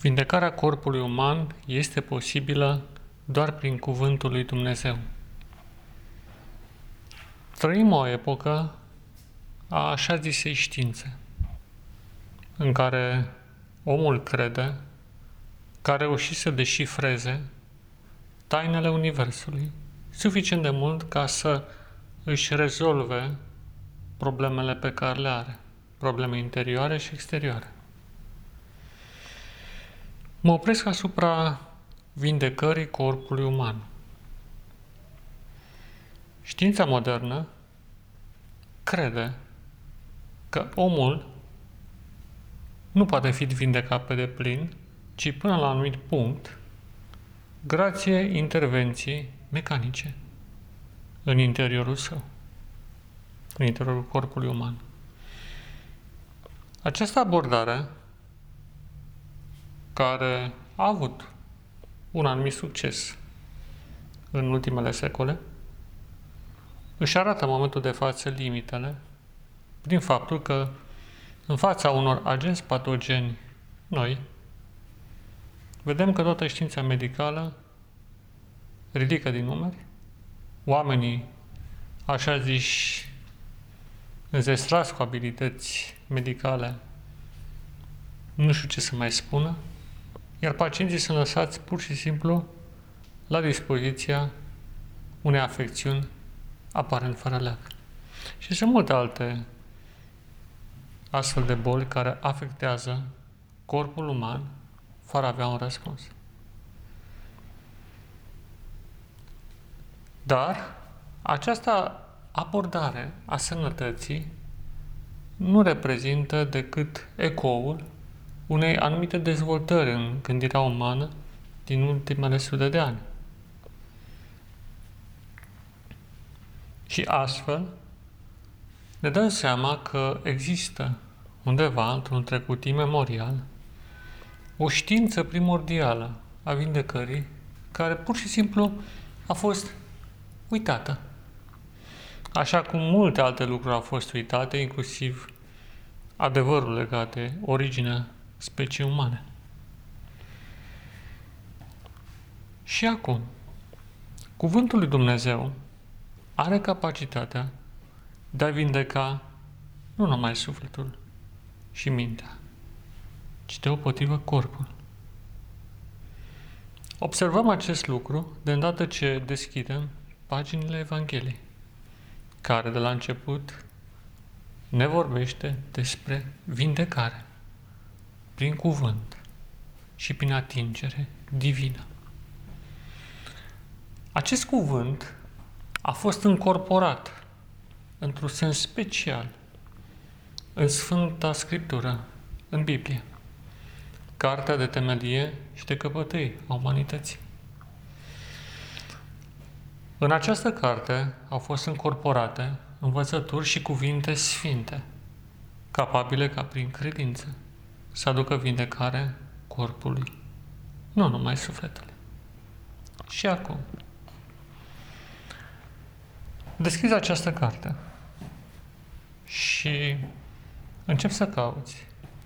Vindecarea corpului uman este posibilă doar prin cuvântul lui Dumnezeu. Trăim o epocă a așa zisei științe, în care omul crede că a reușit să deșifreze tainele Universului suficient de mult ca să își rezolve problemele pe care le are, probleme interioare și exterioare. Mă opresc asupra vindecării corpului uman. Știința modernă crede că omul nu poate fi vindecat pe deplin, ci până la un anumit punct, grație intervenției mecanice în interiorul său, în interiorul corpului uman. Această abordare care a avut un anumit succes în ultimele secole, își arată în momentul de față limitele prin faptul că în fața unor agenți patogeni noi, vedem că toată știința medicală ridică din numeri, oamenii, așa ziși, înzestrați cu abilități medicale, nu știu ce să mai spună, iar pacienții sunt lăsați pur și simplu la dispoziția unei afecțiuni aparent fără leac. Și sunt multe alte astfel de boli care afectează corpul uman fără a avea un răspuns. Dar această abordare a sănătății nu reprezintă decât ecoul unei anumite dezvoltări în gândirea umană din ultimele sute de ani. Și astfel ne dăm seama că există undeva, într-un trecut imemorial, o știință primordială a vindecării care pur și simplu a fost uitată. Așa cum multe alte lucruri au fost uitate, inclusiv adevărul legat de originea specii umane. Și acum, Cuvântul lui Dumnezeu are capacitatea de a vindeca nu numai sufletul și mintea, ci deopotrivă corpul. Observăm acest lucru de îndată ce deschidem paginile Evangheliei, care de la început ne vorbește despre vindecare prin cuvânt și prin atingere divină. Acest cuvânt a fost încorporat într-un sens special în Sfânta Scriptură, în Biblie, cartea de temelie și de căpătâi a umanității. În această carte au fost încorporate învățături și cuvinte sfinte, capabile ca prin credință să aducă vindecare corpului, nu numai sufletului. Și acum, deschizi această carte și încep să cauți